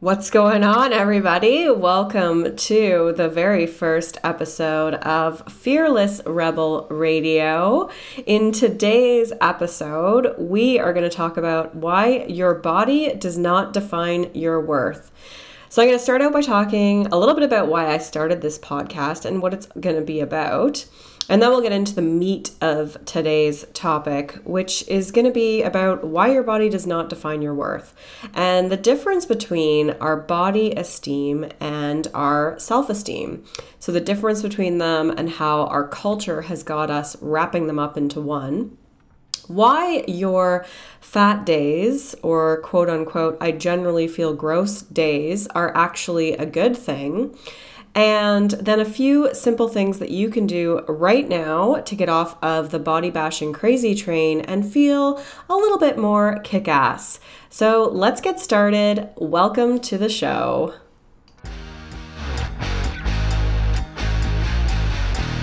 What's going on, everybody? Welcome to the very first episode of Fearless Rebelle Radio. In today's episode, we are going to talk about why your body does not define your worth. So, I'm going to start out by talking a little bit about why I started this podcast and what it's going to be about. And then we'll get into the meat of today's topic, which is going to be about why your body does not define your worth and the difference between our body esteem and our self esteem. So, the difference between them and how our culture has got us wrapping them up into one why your fat days or quote unquote I generally feel gross days are actually a good thing and then a few simple things that you can do right now to get off of the body bashing crazy train and feel a little bit more kick ass. So let's get started. Welcome to the show.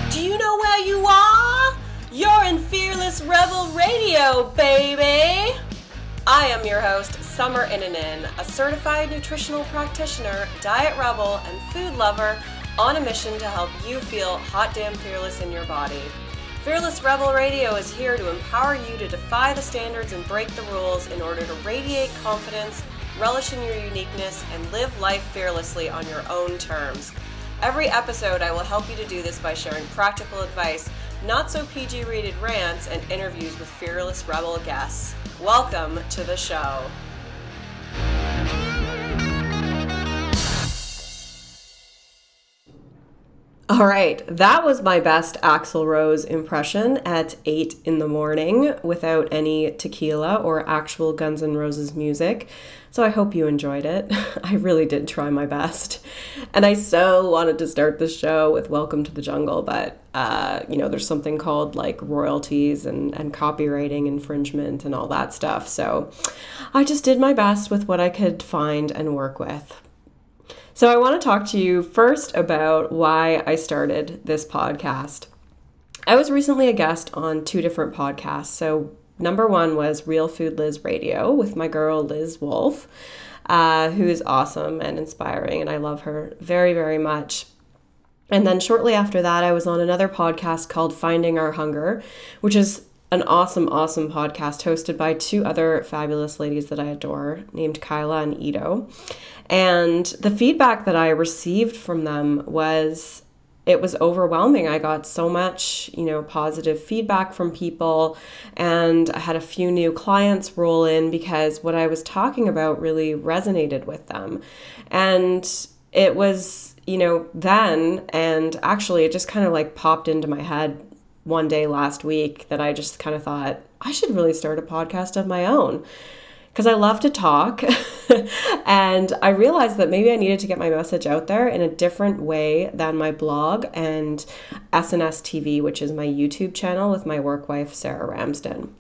Do you know where you are? You're in Fearless Rebelle Radio, baby! I am your host, Summer Innanen, a certified nutritional practitioner, diet rebel, and food lover on a mission to help you feel hot damn fearless in your body. Fearless Rebelle Radio is here to empower you to defy the standards and break the rules in order to radiate confidence, relish in your uniqueness, and live life fearlessly on your own terms. Every episode, I will help you to do this by sharing practical advice, not so PG rated rants, and interviews with fearless rebel guests. Welcome to the show. All right, that was my best Axl Rose impression at 8 in the morning without any tequila or actual Guns N' Roses music. So I hope you enjoyed it. I really did try my best. And I so wanted to start the show with Welcome to the Jungle, but, uh, you know, there's something called like royalties and, and copywriting infringement and all that stuff. So I just did my best with what I could find and work with. So, I want to talk to you first about why I started this podcast. I was recently a guest on two different podcasts. So, number one was Real Food Liz Radio with my girl Liz Wolfe, uh, who is awesome and inspiring, and I love her very, very much. And then shortly after that, I was on another podcast called Finding Our Hunger, which is an awesome, awesome podcast hosted by two other fabulous ladies that I adore, named Kyla and Ito. And the feedback that I received from them was it was overwhelming. I got so much, you know, positive feedback from people and I had a few new clients roll in because what I was talking about really resonated with them. And it was, you know, then and actually it just kind of like popped into my head one day last week that I just kind of thought I should really start a podcast of my own because I love to talk. and I realized that maybe I needed to get my message out there in a different way than my blog and SNS TV, which is my YouTube channel with my work wife, Sarah Ramsden.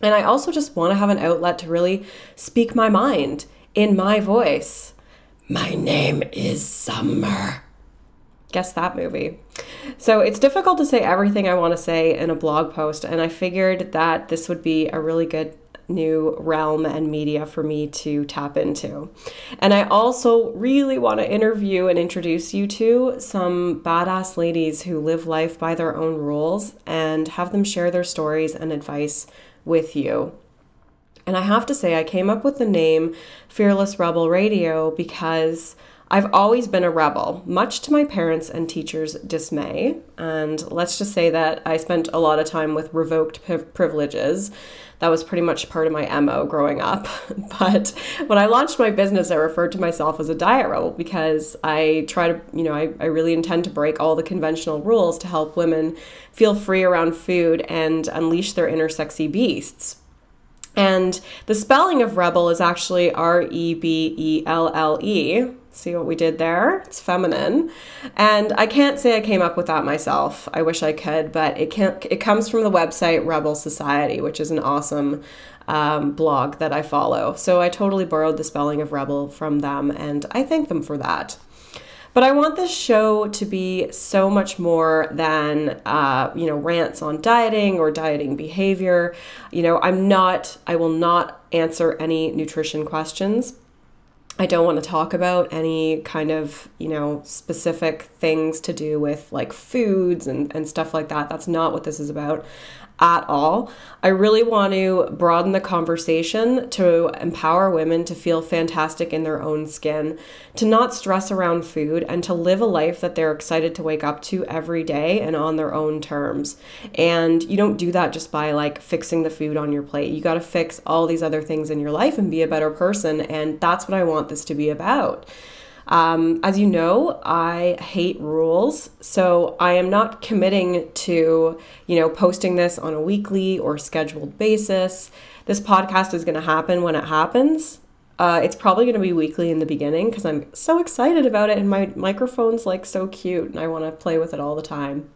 And I also just want to have an outlet to really speak my mind in my voice. My name is Summer. Guess that movie. So it's difficult to say everything I want to say in a blog post, and I figured that this would be a really good new realm and media for me to tap into. And I also really want to interview and introduce you to some badass ladies who live life by their own rules and have them share their stories and advice with you. And I have to say, I came up with the name Fearless Rebelle Radio because I've always been a rebel, much to my parents' and teachers' dismay. And let's just say that I spent a lot of time with revoked privileges that was pretty much part of my MO growing up. But when I launched my business, I referred to myself as a diet rebel because I try to, you know, I, I really intend to break all the conventional rules to help women feel free around food and unleash their inner sexy beasts. And the spelling of rebel is actually R E B E L L E, See what we did there? It's feminine. And I can't say I came up with that myself. I wish I could, but it can it comes from the website Rebelle Society, which is an awesome um, blog that I follow. So I totally borrowed the spelling of rebel from them, and I thank them for that. But I want this show to be so much more than, uh, you know, rants on dieting or dieting behavior. You know, I'm not, I will not answer any nutrition questions I don't want to talk about any kind of, you know, specific things to do with like foods and, and stuff like that. That's not what this is about at all. I really want to broaden the conversation to empower women to feel fantastic in their own skin, to not stress around food, and to live a life that they're excited to wake up to every day and on their own terms. And you don't do that just by like fixing the food on your plate. You got to fix all these other things in your life and be a better person. And that's what I want this to be about. Um, as you know, I hate rules, so I am not committing to, you know, posting this on a weekly or scheduled basis. This podcast is going to happen when it happens. Uh, it's probably going to be weekly in the beginning because I'm so excited about it, and my microphone's like so cute, and I want to play with it all the time.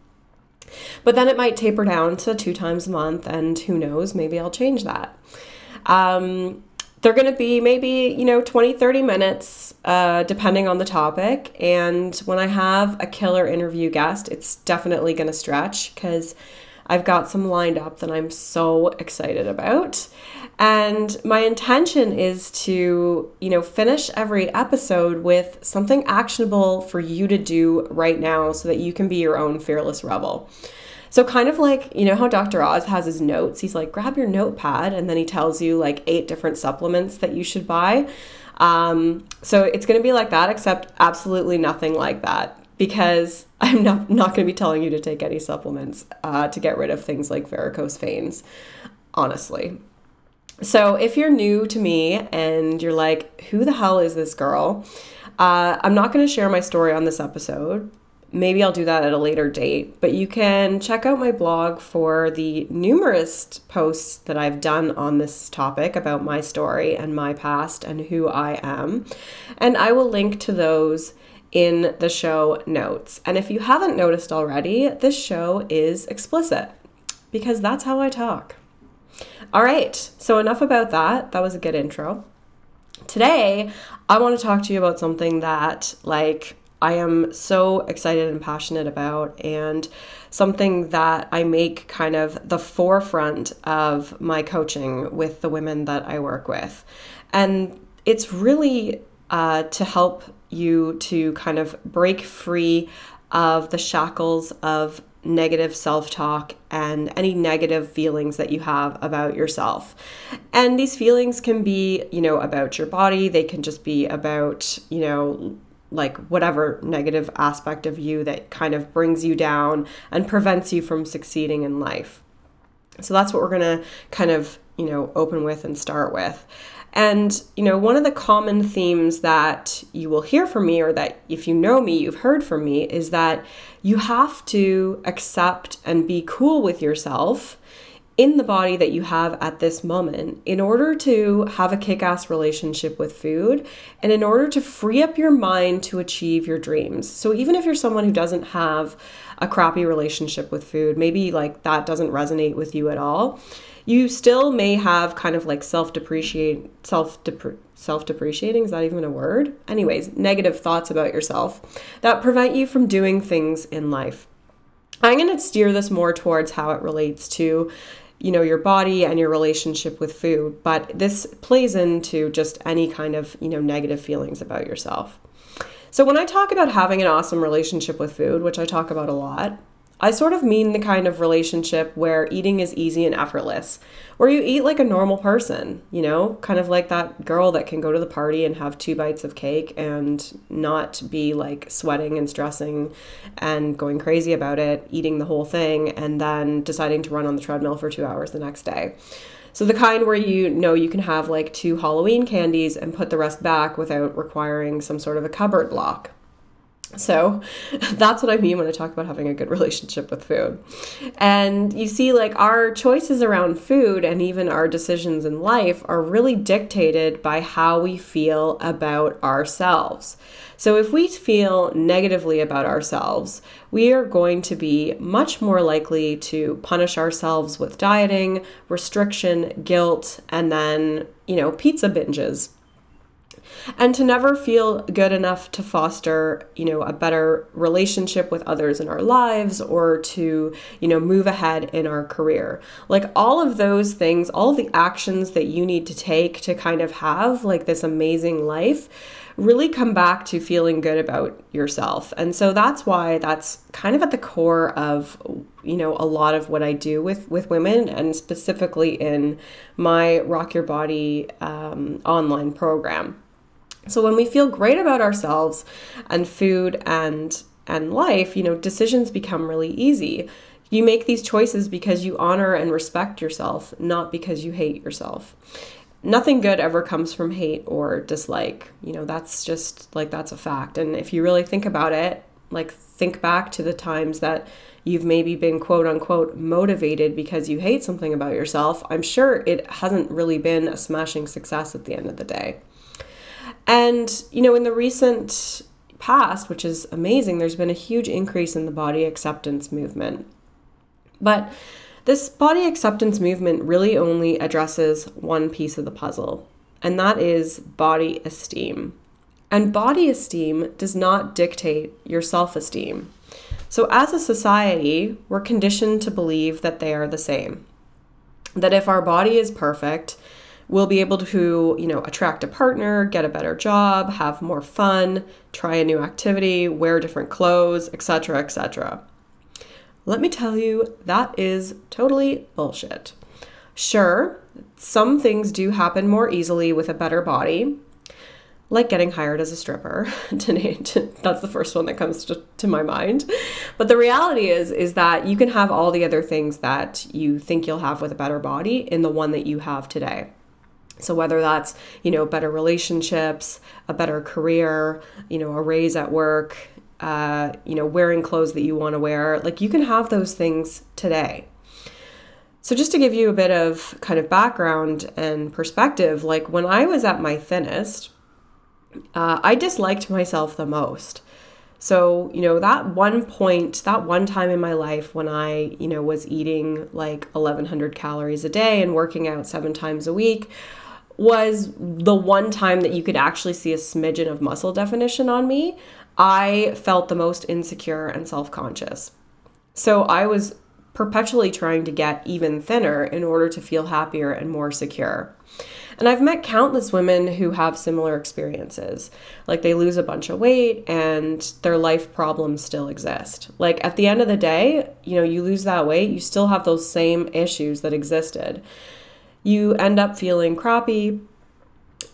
But then it might taper down to two times a month, and who knows, maybe I'll change that. Um, they're going to be maybe, you know, 20, 30 minutes, uh, depending on the topic. And when I have a killer interview guest, it's definitely going to stretch because I've got some lined up that I'm so excited about. And my intention is to, you know, finish every episode with something actionable for you to do right now so that you can be your own fearless rebel. So, kind of like, you know how Dr. Oz has his notes? He's like, grab your notepad, and then he tells you like eight different supplements that you should buy. Um, so, it's going to be like that, except absolutely nothing like that because I'm not, not going to be telling you to take any supplements uh, to get rid of things like varicose veins, honestly. So, if you're new to me and you're like, who the hell is this girl? Uh, I'm not going to share my story on this episode maybe I'll do that at a later date. But you can check out my blog for the numerous posts that I've done on this topic about my story and my past and who I am. And I will link to those in the show notes. And if you haven't noticed already, this show is explicit because that's how I talk. All right, so enough about that. That was a good intro. Today, I want to talk to you about something that, like, I am so excited and passionate about, and something that I make kind of the forefront of my coaching with the women that I work with. And it's really uh, to help you to kind of break free of the shackles of negative self talk and any negative feelings that you have about yourself. And these feelings can be, you know, about your body, they can just be about, you know, like whatever negative aspect of you that kind of brings you down and prevents you from succeeding in life. So that's what we're going to kind of, you know, open with and start with. And, you know, one of the common themes that you will hear from me, or that if you know me, you've heard from me, is that you have to accept and be cool with yourself in the body that you have at this moment in order to have a kick ass relationship with food and in order to free up your mind to achieve your dreams. So, even if you're someone who doesn't have a crappy relationship with food, maybe like that doesn't resonate with you at all, you still may have kind of like self depreciate, self self depreciating, is that even a word? Anyways, negative thoughts about yourself that prevent you from doing things in life. I'm going to steer this more towards how it relates to you know your body and your relationship with food but this plays into just any kind of you know negative feelings about yourself. So when i talk about having an awesome relationship with food which i talk about a lot I sort of mean the kind of relationship where eating is easy and effortless, where you eat like a normal person, you know, kind of like that girl that can go to the party and have two bites of cake and not be like sweating and stressing and going crazy about it, eating the whole thing, and then deciding to run on the treadmill for two hours the next day. So, the kind where you know you can have like two Halloween candies and put the rest back without requiring some sort of a cupboard lock. So that's what I mean when I talk about having a good relationship with food. And you see, like, our choices around food and even our decisions in life are really dictated by how we feel about ourselves. So if we feel negatively about ourselves, we are going to be much more likely to punish ourselves with dieting, restriction, guilt, and then, you know, pizza binges and to never feel good enough to foster, you know, a better relationship with others in our lives or to, you know, move ahead in our career. Like all of those things, all the actions that you need to take to kind of have like this amazing life really come back to feeling good about yourself. And so that's why that's kind of at the core of you know a lot of what I do with with women and specifically in my Rock Your Body um, online program. So when we feel great about ourselves and food and and life, you know, decisions become really easy. You make these choices because you honor and respect yourself, not because you hate yourself nothing good ever comes from hate or dislike. You know, that's just like that's a fact. And if you really think about it, like think back to the times that you've maybe been quote unquote motivated because you hate something about yourself, I'm sure it hasn't really been a smashing success at the end of the day. And, you know, in the recent past, which is amazing, there's been a huge increase in the body acceptance movement. But this body acceptance movement really only addresses one piece of the puzzle, and that is body esteem. And body esteem does not dictate your self esteem. So, as a society, we're conditioned to believe that they are the same. That if our body is perfect, we'll be able to, you know, attract a partner, get a better job, have more fun, try a new activity, wear different clothes, etc., etc. Let me tell you, that is totally bullshit. Sure, some things do happen more easily with a better body, like getting hired as a stripper. That's the first one that comes to, to my mind. But the reality is is that you can have all the other things that you think you'll have with a better body in the one that you have today. So whether that's, you know, better relationships, a better career, you know, a raise at work, uh, you know, wearing clothes that you want to wear. Like you can have those things today. So, just to give you a bit of kind of background and perspective, like when I was at my thinnest, uh, I disliked myself the most. So, you know, that one point, that one time in my life when I, you know, was eating like 1100 calories a day and working out seven times a week was the one time that you could actually see a smidgen of muscle definition on me. I felt the most insecure and self conscious. So I was perpetually trying to get even thinner in order to feel happier and more secure. And I've met countless women who have similar experiences. Like they lose a bunch of weight and their life problems still exist. Like at the end of the day, you know, you lose that weight, you still have those same issues that existed. You end up feeling crappy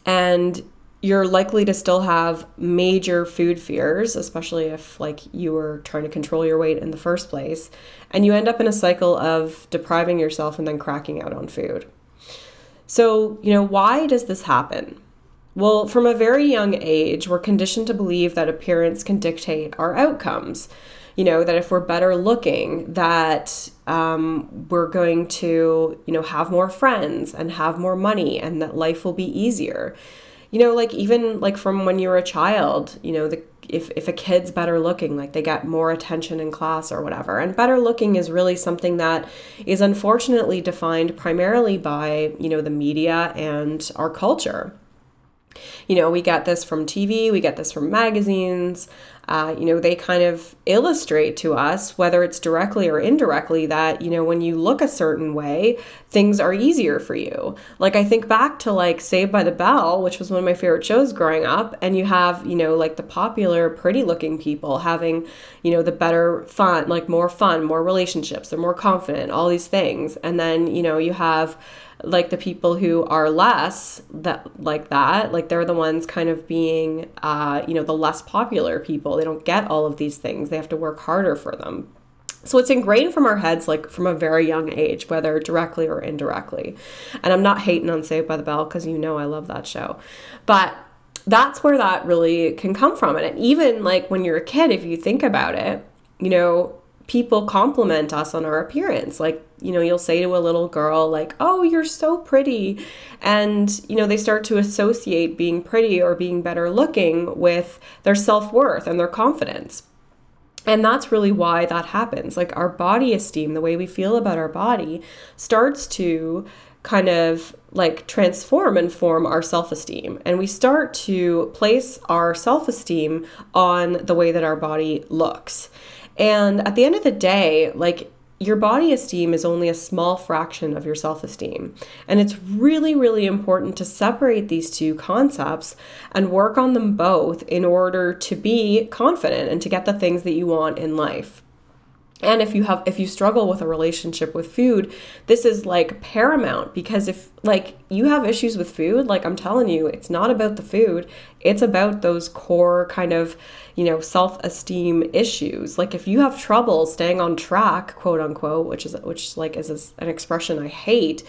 and you're likely to still have major food fears, especially if like you were trying to control your weight in the first place, and you end up in a cycle of depriving yourself and then cracking out on food. So, you know, why does this happen? Well, from a very young age, we're conditioned to believe that appearance can dictate our outcomes. You know, that if we're better looking, that um, we're going to, you know, have more friends and have more money and that life will be easier. You know like even like from when you were a child you know the if, if a kid's better looking like they get more attention in class or whatever. And better looking is really something that is unfortunately defined primarily by you know the media and our culture you know, we get this from TV, we get this from magazines. Uh, you know, they kind of illustrate to us, whether it's directly or indirectly, that, you know, when you look a certain way, things are easier for you. Like, I think back to like Saved by the Bell, which was one of my favorite shows growing up, and you have, you know, like the popular, pretty looking people having, you know, the better fun, like more fun, more relationships, they're more confident, all these things. And then, you know, you have, like the people who are less that like that like they're the ones kind of being uh, you know the less popular people. They don't get all of these things. They have to work harder for them. So it's ingrained from our heads like from a very young age whether directly or indirectly. And i'm not hating on saved by the bell because you know i love that show. But that's where that really can come from. And even like when you're a kid if you think about it you know people compliment us on our appearance. Like, you know, you'll say to a little girl, like, oh, you're so pretty. And, you know, they start to associate being pretty or being better looking with their self worth and their confidence. And that's really why that happens. Like, our body esteem, the way we feel about our body, starts to kind of like transform and form our self esteem. And we start to place our self esteem on the way that our body looks. And at the end of the day, like your body esteem is only a small fraction of your self esteem. And it's really, really important to separate these two concepts and work on them both in order to be confident and to get the things that you want in life and if you have if you struggle with a relationship with food this is like paramount because if like you have issues with food like i'm telling you it's not about the food. It's about those core kind of you know self-esteem issues. Like if you have trouble staying on track quote unquote which is which like is an expression i hate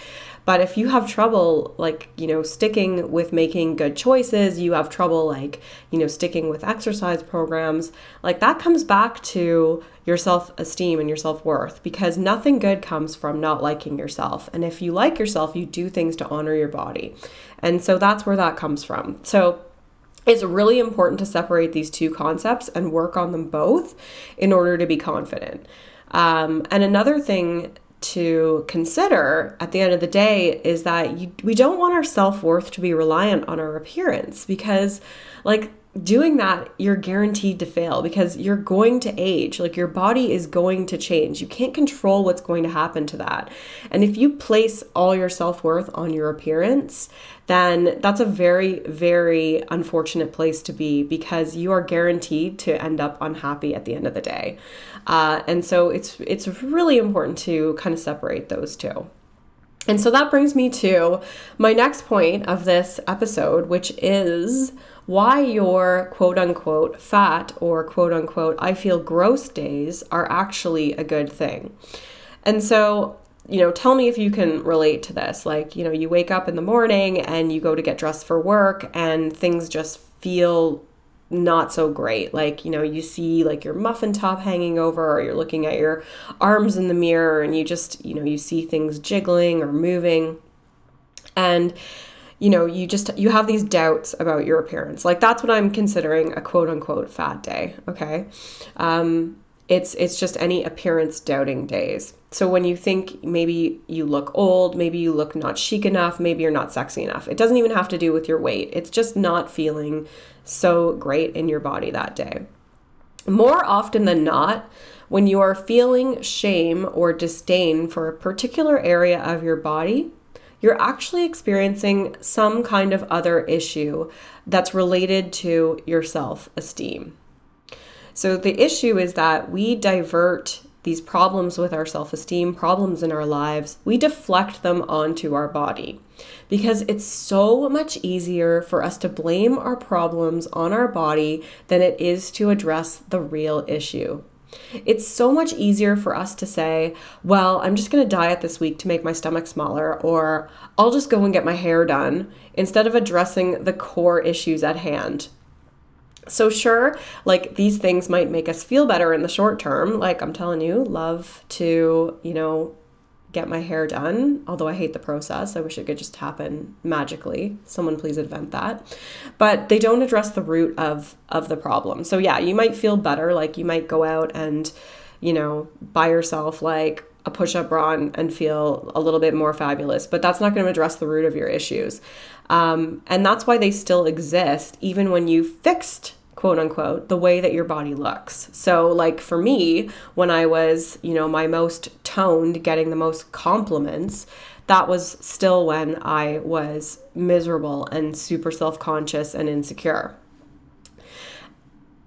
but if you have trouble, like, you know, sticking with making good choices, you have trouble, like, you know, sticking with exercise programs, like, that comes back to your self esteem and your self worth because nothing good comes from not liking yourself. And if you like yourself, you do things to honor your body. And so that's where that comes from. So, it's really important to separate these two concepts and work on them both in order to be confident. Um, and another thing to consider at the end of the day is that you, we don't want our self worth to be reliant on our appearance because, like, doing that, you're guaranteed to fail because you're going to age. Like, your body is going to change. You can't control what's going to happen to that. And if you place all your self worth on your appearance, then that's a very, very unfortunate place to be because you are guaranteed to end up unhappy at the end of the day. Uh, and so it's it's really important to kind of separate those two. And so that brings me to my next point of this episode, which is why your quote unquote fat or quote unquote I feel gross days are actually a good thing. And so, you know, tell me if you can relate to this. Like, you know, you wake up in the morning and you go to get dressed for work and things just feel not so great. Like, you know, you see like your muffin top hanging over, or you're looking at your arms in the mirror and you just, you know, you see things jiggling or moving. And, you know, you just, you have these doubts about your appearance. Like, that's what I'm considering a quote unquote fat day. Okay. Um, it's it's just any appearance doubting days. So when you think maybe you look old, maybe you look not chic enough, maybe you're not sexy enough. It doesn't even have to do with your weight. It's just not feeling so great in your body that day. More often than not, when you are feeling shame or disdain for a particular area of your body, you're actually experiencing some kind of other issue that's related to your self esteem. So the issue is that we divert these problems with our self esteem, problems in our lives, we deflect them onto our body because it's so much easier for us to blame our problems on our body than it is to address the real issue. It's so much easier for us to say, well, I'm just going to diet this week to make my stomach smaller, or I'll just go and get my hair done, instead of addressing the core issues at hand. So, sure, like these things might make us feel better in the short term. Like I'm telling you, love to, you know, get my hair done, although I hate the process. I wish it could just happen magically. Someone please invent that. But they don't address the root of of the problem. So yeah, you might feel better like you might go out and, you know, buy yourself like a push-up bra and, and feel a little bit more fabulous, but that's not going to address the root of your issues. Um, and that's why they still exist, even when you fixed quote unquote the way that your body looks. So like for me, when I was, you know, my most toned, getting the most compliments, that was still when I was miserable and super self-conscious and insecure.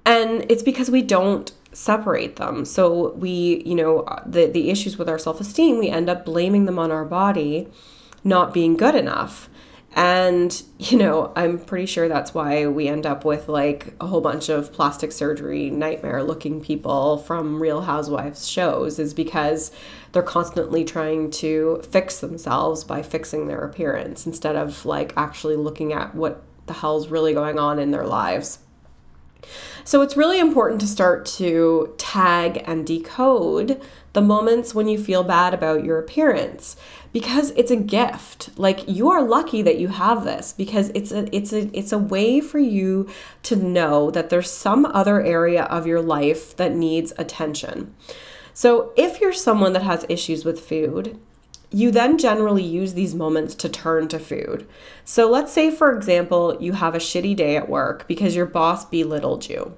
And it's because we don't separate them. So we, you know, the the issues with our self-esteem, we end up blaming them on our body not being good enough. And, you know, I'm pretty sure that's why we end up with like a whole bunch of plastic surgery nightmare looking people from Real Housewives shows, is because they're constantly trying to fix themselves by fixing their appearance instead of like actually looking at what the hell's really going on in their lives. So it's really important to start to tag and decode the moments when you feel bad about your appearance because it's a gift. Like you are lucky that you have this because it's a it's a it's a way for you to know that there's some other area of your life that needs attention. So if you're someone that has issues with food, you then generally use these moments to turn to food. So let's say, for example, you have a shitty day at work because your boss belittled you.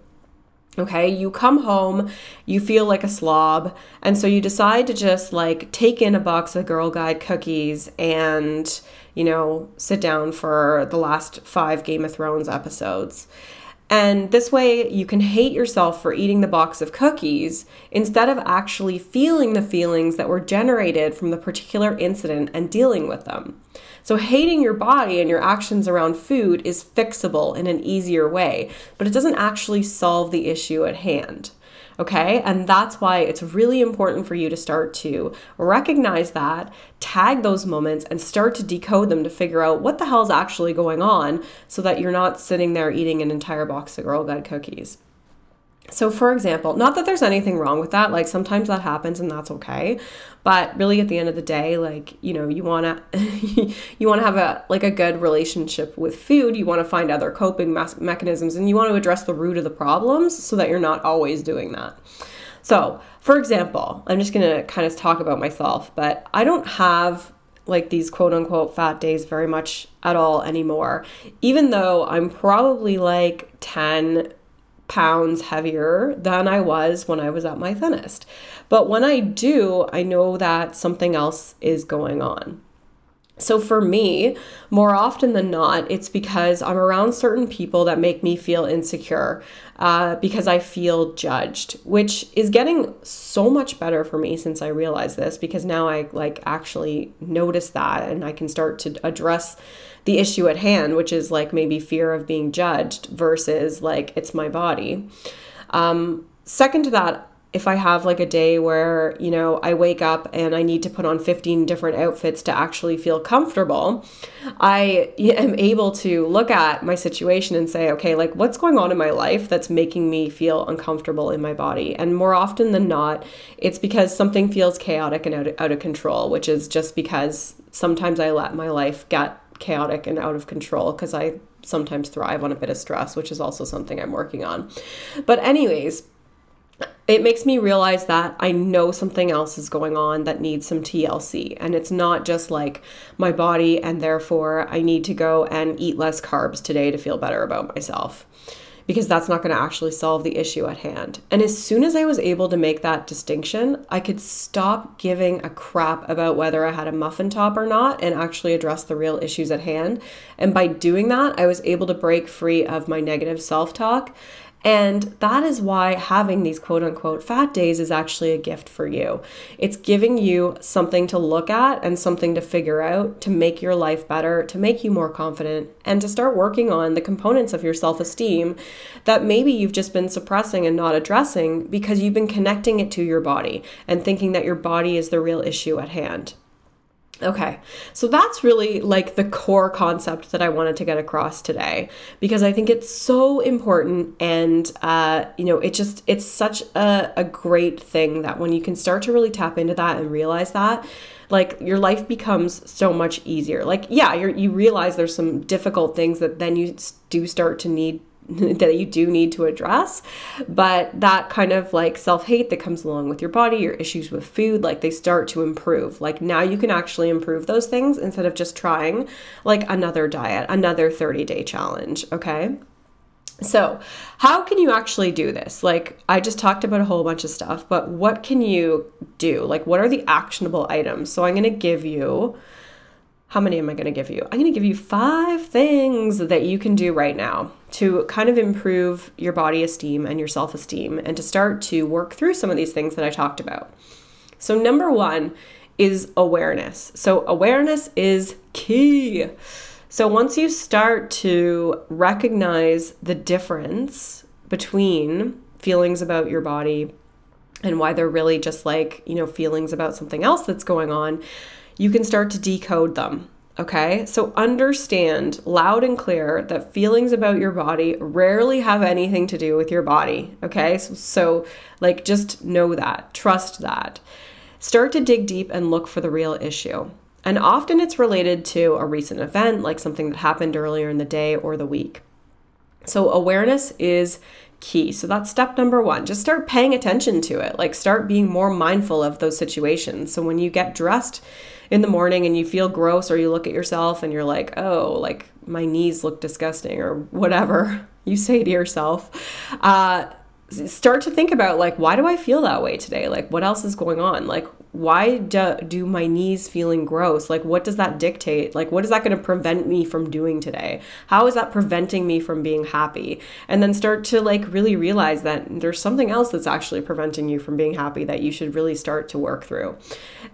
Okay, you come home, you feel like a slob, and so you decide to just like take in a box of Girl Guide cookies and, you know, sit down for the last five Game of Thrones episodes. And this way, you can hate yourself for eating the box of cookies instead of actually feeling the feelings that were generated from the particular incident and dealing with them. So, hating your body and your actions around food is fixable in an easier way, but it doesn't actually solve the issue at hand. Okay. And that's why it's really important for you to start to recognize that, tag those moments, and start to decode them to figure out what the hell is actually going on so that you're not sitting there eating an entire box of Girl Guide cookies. So, for example, not that there's anything wrong with that, like sometimes that happens and that's okay. But really, at the end of the day, like, you know, you wanna, you wanna have a, like a good relationship with food. You wanna find other coping mechanisms and you wanna address the root of the problems so that you're not always doing that. So, for example, I'm just gonna kind of talk about myself, but I don't have like these quote unquote fat days very much at all anymore, even though I'm probably like 10 pounds heavier than I was when I was at my thinnest. But when I do, I know that something else is going on. So for me, more often than not, it's because I'm around certain people that make me feel insecure uh, because I feel judged, which is getting so much better for me since I realized this because now I like actually notice that and I can start to address the issue at hand, which is like maybe fear of being judged versus like it's my body. Um, second to that, if I have like a day where, you know, I wake up and I need to put on 15 different outfits to actually feel comfortable, I am able to look at my situation and say, okay, like what's going on in my life that's making me feel uncomfortable in my body? And more often than not, it's because something feels chaotic and out of, out of control, which is just because sometimes I let my life get chaotic and out of control because I sometimes thrive on a bit of stress, which is also something I'm working on. But, anyways, it makes me realize that I know something else is going on that needs some TLC. And it's not just like my body, and therefore I need to go and eat less carbs today to feel better about myself because that's not going to actually solve the issue at hand. And as soon as I was able to make that distinction, I could stop giving a crap about whether I had a muffin top or not and actually address the real issues at hand. And by doing that, I was able to break free of my negative self talk and that is why having these quote unquote fat days is actually a gift for you. It's giving you something to look at and something to figure out to make your life better, to make you more confident, and to start working on the components of your self esteem that maybe you've just been suppressing and not addressing because you've been connecting it to your body and thinking that your body is the real issue at hand. Okay, so that's really like the core concept that I wanted to get across today because I think it's so important and, uh, you know, it just, it's such a, a great thing that when you can start to really tap into that and realize that, like your life becomes so much easier. Like, yeah, you you realize there's some difficult things that then you do start to need that you do need to address. But that kind of like self hate that comes along with your body, your issues with food, like they start to improve. Like now you can actually improve those things instead of just trying like another diet, another 30 day challenge. Okay. So, how can you actually do this? Like, I just talked about a whole bunch of stuff, but what can you do? Like, what are the actionable items? So, I'm going to give you how many am I going to give you? I'm going to give you five things that you can do right now to kind of improve your body esteem and your self esteem and to start to work through some of these things that I talked about. So, number one is awareness. So, awareness is key. So, once you start to recognize the difference between feelings about your body and why they're really just like, you know, feelings about something else that's going on, you can start to decode them. Okay, so understand loud and clear that feelings about your body rarely have anything to do with your body. Okay, so, so like just know that, trust that. Start to dig deep and look for the real issue. And often it's related to a recent event, like something that happened earlier in the day or the week. So, awareness is key. So that's step number one. Just start paying attention to it. Like start being more mindful of those situations. So when you get dressed in the morning and you feel gross or you look at yourself and you're like, oh, like my knees look disgusting or whatever you say to yourself, uh, start to think about like, why do I feel that way today? Like, what else is going on? Like, why do, do my knees feeling gross? Like what does that dictate? Like what is that going to prevent me from doing today? How is that preventing me from being happy? And then start to like really realize that there's something else that's actually preventing you from being happy that you should really start to work through.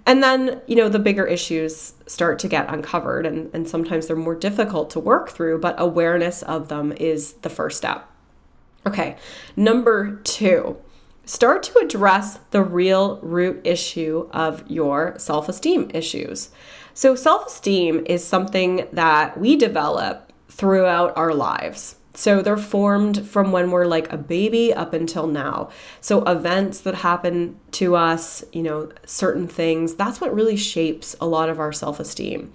And then you know the bigger issues start to get uncovered and, and sometimes they're more difficult to work through but awareness of them is the first step. Okay number two start to address the real root issue of your self esteem issues. So, self esteem is something that we develop throughout our lives. So, they're formed from when we're like a baby up until now. So, events that happen to us, you know, certain things, that's what really shapes a lot of our self esteem.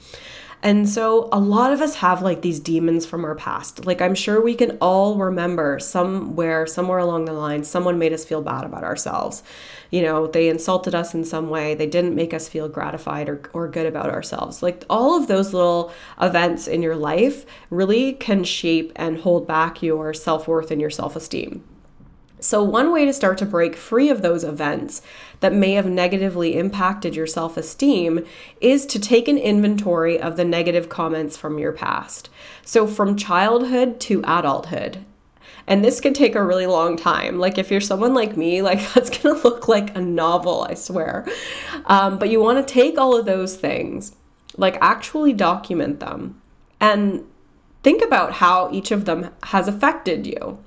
And so a lot of us have like these demons from our past. Like I'm sure we can all remember somewhere, somewhere along the line, someone made us feel bad about ourselves. You know, they insulted us in some way, they didn't make us feel gratified or, or good about ourselves. Like all of those little events in your life really can shape and hold back your self worth and your self esteem. So, one way to start to break free of those events that may have negatively impacted your self esteem is to take an inventory of the negative comments from your past. So, from childhood to adulthood. And this could take a really long time. Like, if you're someone like me, like, that's gonna look like a novel, I swear. Um, but you wanna take all of those things, like, actually document them, and think about how each of them has affected you.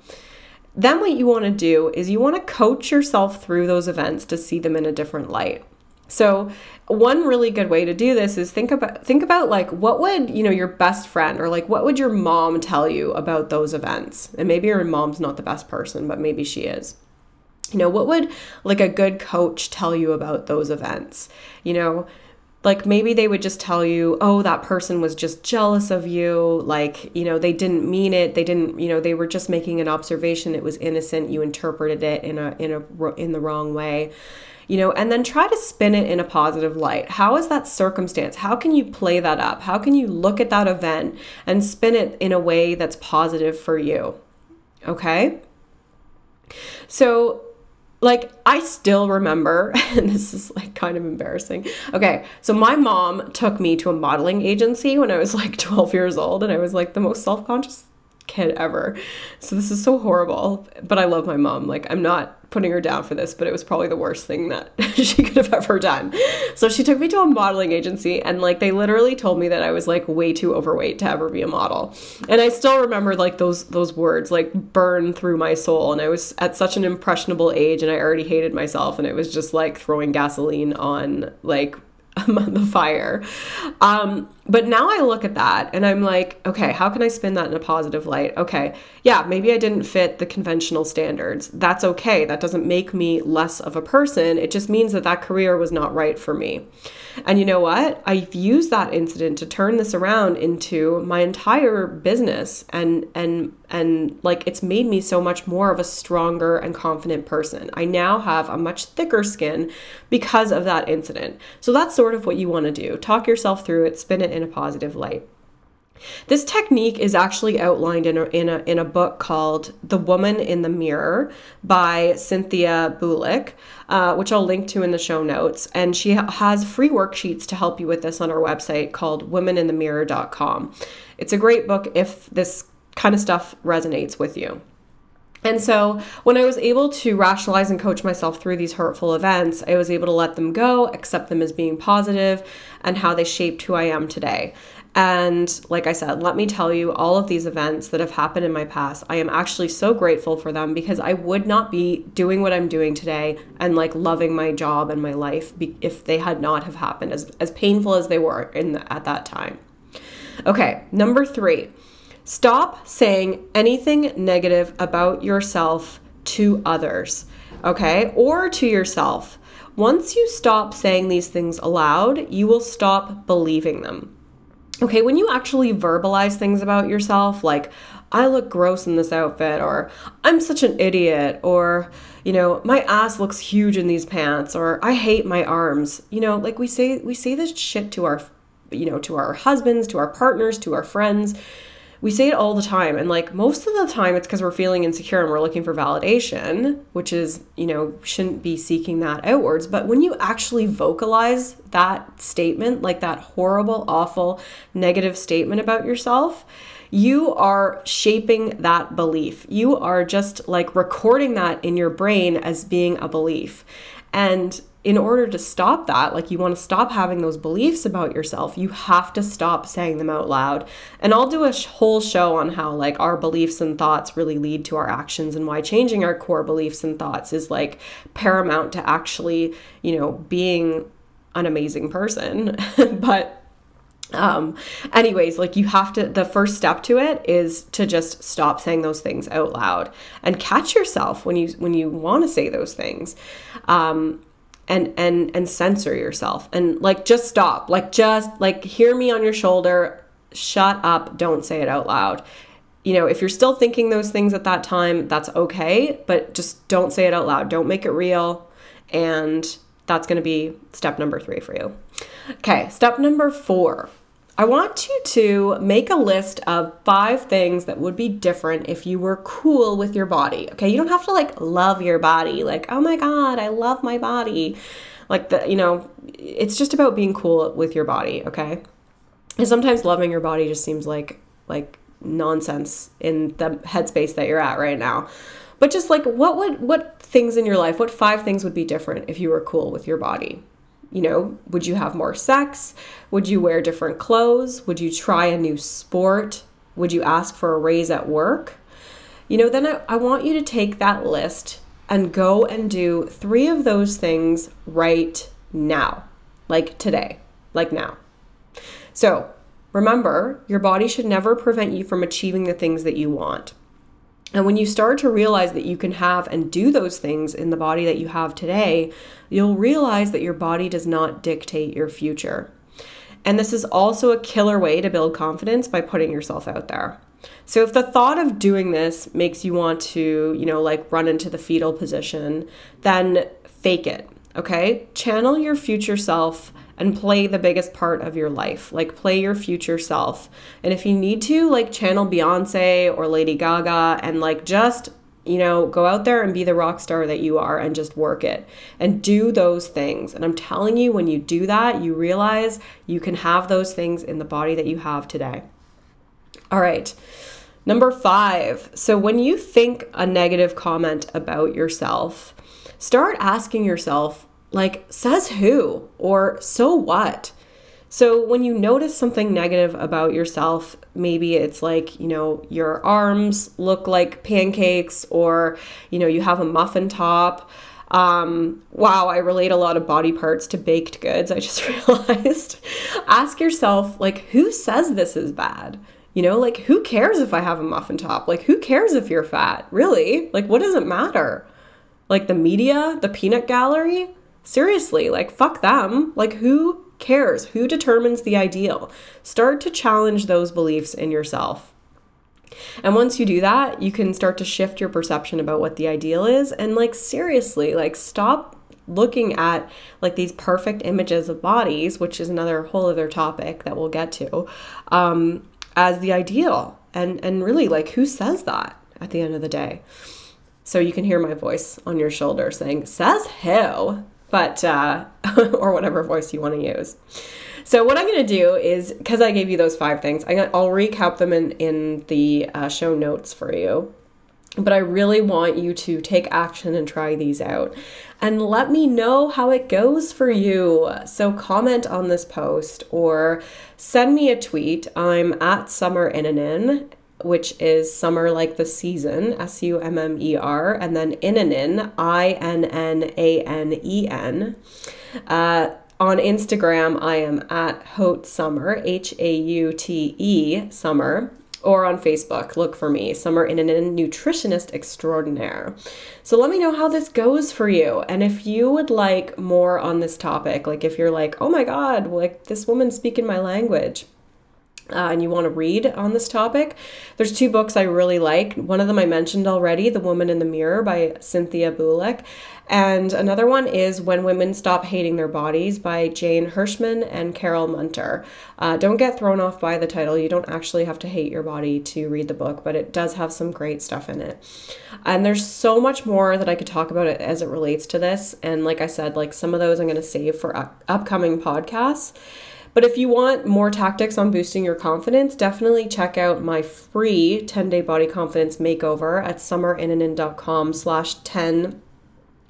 Then what you want to do is you want to coach yourself through those events to see them in a different light. So, one really good way to do this is think about think about like what would, you know, your best friend or like what would your mom tell you about those events? And maybe your mom's not the best person, but maybe she is. You know, what would like a good coach tell you about those events? You know, like maybe they would just tell you oh that person was just jealous of you like you know they didn't mean it they didn't you know they were just making an observation it was innocent you interpreted it in a in a in the wrong way you know and then try to spin it in a positive light. How is that circumstance? How can you play that up? How can you look at that event and spin it in a way that's positive for you? Okay? So like I still remember, and this is like kind of embarrassing. Okay, so my mom took me to a modeling agency when I was like 12 years old, and I was like the most self conscious kid ever. So this is so horrible, but I love my mom. Like I'm not putting her down for this, but it was probably the worst thing that she could have ever done. So she took me to a modeling agency and like they literally told me that I was like way too overweight to ever be a model. And I still remember like those those words like burn through my soul and I was at such an impressionable age and I already hated myself and it was just like throwing gasoline on like the fire. Um, but now I look at that and I'm like, okay, how can I spin that in a positive light? Okay, yeah, maybe I didn't fit the conventional standards. That's okay. That doesn't make me less of a person. It just means that that career was not right for me. And you know what? I've used that incident to turn this around into my entire business and and and like it's made me so much more of a stronger and confident person. I now have a much thicker skin because of that incident. So that's sort of what you want to do. Talk yourself through it, spin it in a positive light. This technique is actually outlined in a, in a, in a book called The Woman in the Mirror by Cynthia Bulik, uh, which I'll link to in the show notes. And she has free worksheets to help you with this on our website called womeninthemirror.com. It's a great book if this kind of stuff resonates with you. And so, when I was able to rationalize and coach myself through these hurtful events, I was able to let them go, accept them as being positive, and how they shaped who I am today. And like I said, let me tell you, all of these events that have happened in my past, I am actually so grateful for them because I would not be doing what I'm doing today and like loving my job and my life if they had not have happened as, as painful as they were in the, at that time. Okay, number three, stop saying anything negative about yourself to others, okay, or to yourself. Once you stop saying these things aloud, you will stop believing them. Okay, when you actually verbalize things about yourself, like, I look gross in this outfit, or I'm such an idiot, or, you know, my ass looks huge in these pants, or I hate my arms. You know, like we say, we say this shit to our, you know, to our husbands, to our partners, to our friends we say it all the time and like most of the time it's because we're feeling insecure and we're looking for validation which is you know shouldn't be seeking that outwards. But when you actually vocalize that statement like that horrible awful negative statement about yourself you are shaping that belief. You are just like recording that in your brain as being a belief. And in order to stop that, like you want to stop having those beliefs about yourself, you have to stop saying them out loud. And I'll do a sh- whole show on how like our beliefs and thoughts really lead to our actions and why changing our core beliefs and thoughts is like paramount to actually, you know, being an amazing person. but um anyways like you have to the first step to it is to just stop saying those things out loud and catch yourself when you when you want to say those things um and and and censor yourself. And like just stop. Like just like hear me on your shoulder. Shut up. Don't say it out loud. You know if you're still thinking those things at that time that's okay but just don't say it out loud. Don't make it real. And that's going to be step number 3 for you. Okay step number 4 I want you to make a list of five things that would be different if you were cool with your body. Okay, you don't have to like love your body, like, oh my God, I love my body. Like, the, you know, it's just about being cool with your body, okay? And sometimes loving your body just seems like, like, nonsense in the headspace that you're at right now. But just like what would what things in your life, what five things would be different if you were cool with your body? You know, would you have more sex? Would you wear different clothes? Would you try a new sport? Would you ask for a raise at work? You know, then I, I want you to take that list and go and do three of those things right now, like today, like now. So remember, your body should never prevent you from achieving the things that you want. And when you start to realize that you can have and do those things in the body that you have today, you'll realize that your body does not dictate your future. And this is also a killer way to build confidence by putting yourself out there. So if the thought of doing this makes you want to, you know, like run into the fetal position, then fake it, okay? Channel your future self and play the biggest part of your life. Like play your future self. And if you need to, like channel Beyonce or Lady Gaga and like just you know, go out there and be the rock star that you are and just work it and do those things. And I'm telling you, when you do that, you realize you can have those things in the body that you have today. All right. Number five. So when you think a negative comment about yourself, start asking yourself, like, says who? Or so what? So when you notice something negative about yourself, maybe it's like, you know, your arms look like pancakes or, you know, you have a muffin top. Um, wow, I relate a lot of body parts to baked goods. I just realized. Ask yourself, like, who says this is bad? You know, like, who cares if I have a muffin top? Like, who cares if you're fat? Really? Like, what does it matter? Like, the media, the peanut gallery? Seriously, like, fuck them. Like, who cares? Who determines the ideal? Start to challenge those beliefs in yourself. And once you do that, you can start to shift your perception about what the ideal is. And, like, seriously, like, stop looking at like these perfect images of bodies, which is another whole other topic that we'll get to, um, as the ideal. And, and really, like, who says that at the end of the day? So you can hear my voice on your shoulder saying, Says who? But uh, or whatever voice you want to use. So what I'm going to do is because I gave you those five things, I will recap them in in the uh, show notes for you. But I really want you to take action and try these out. And let me know how it goes for you. So comment on this post or send me a tweet. I'm at Summer Innanen which is summer like the season, S U M M E R, and then Innanen, I N N A N E N. Uh, on Instagram, I am at Haute Summer, H A U T E Summer, or on Facebook, look for me, Summer Innanen Nutritionist Extraordinaire. So let me know how this goes for you. And if you would like more on this topic, like if you're like, oh my God, like this woman's speaking my language, uh, and you want to read on this topic, there's two books I really like. One of them I mentioned already, The Woman in the Mirror by Cynthia Bulik. And another one is When Women Stop Hating Their Bodies by Jane Hirschmann and Carol Munter. Uh, don't get thrown off by the title. You don't actually have to hate your body to read the book, but it does have some great stuff in it. And there's so much more that I could talk about it as it relates to this. And like I said, like some of those I'm going to save for up- upcoming podcasts. But if you want more tactics on boosting your confidence, definitely check out my free 10-day body confidence makeover at summerinnanen.com slash 10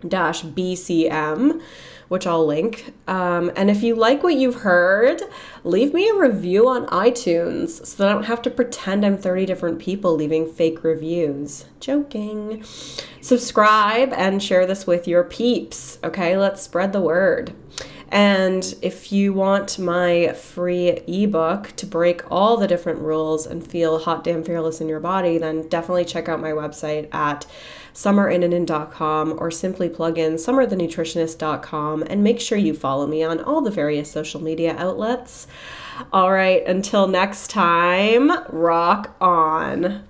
dash BCM, which I'll link. Um, and if you like what you've heard, leave me a review on iTunes so that I don't have to pretend I'm 30 different people leaving fake reviews. Joking. Subscribe and share this with your peeps. Okay, let's spread the word. And if you want my free ebook to break all the different rules and feel hot damn fearless in your body, then definitely check out my website at summerinnanen.com or simply plug in summerthenutritionist.com and make sure you follow me on all the various social media outlets. All right, until next time, rock on.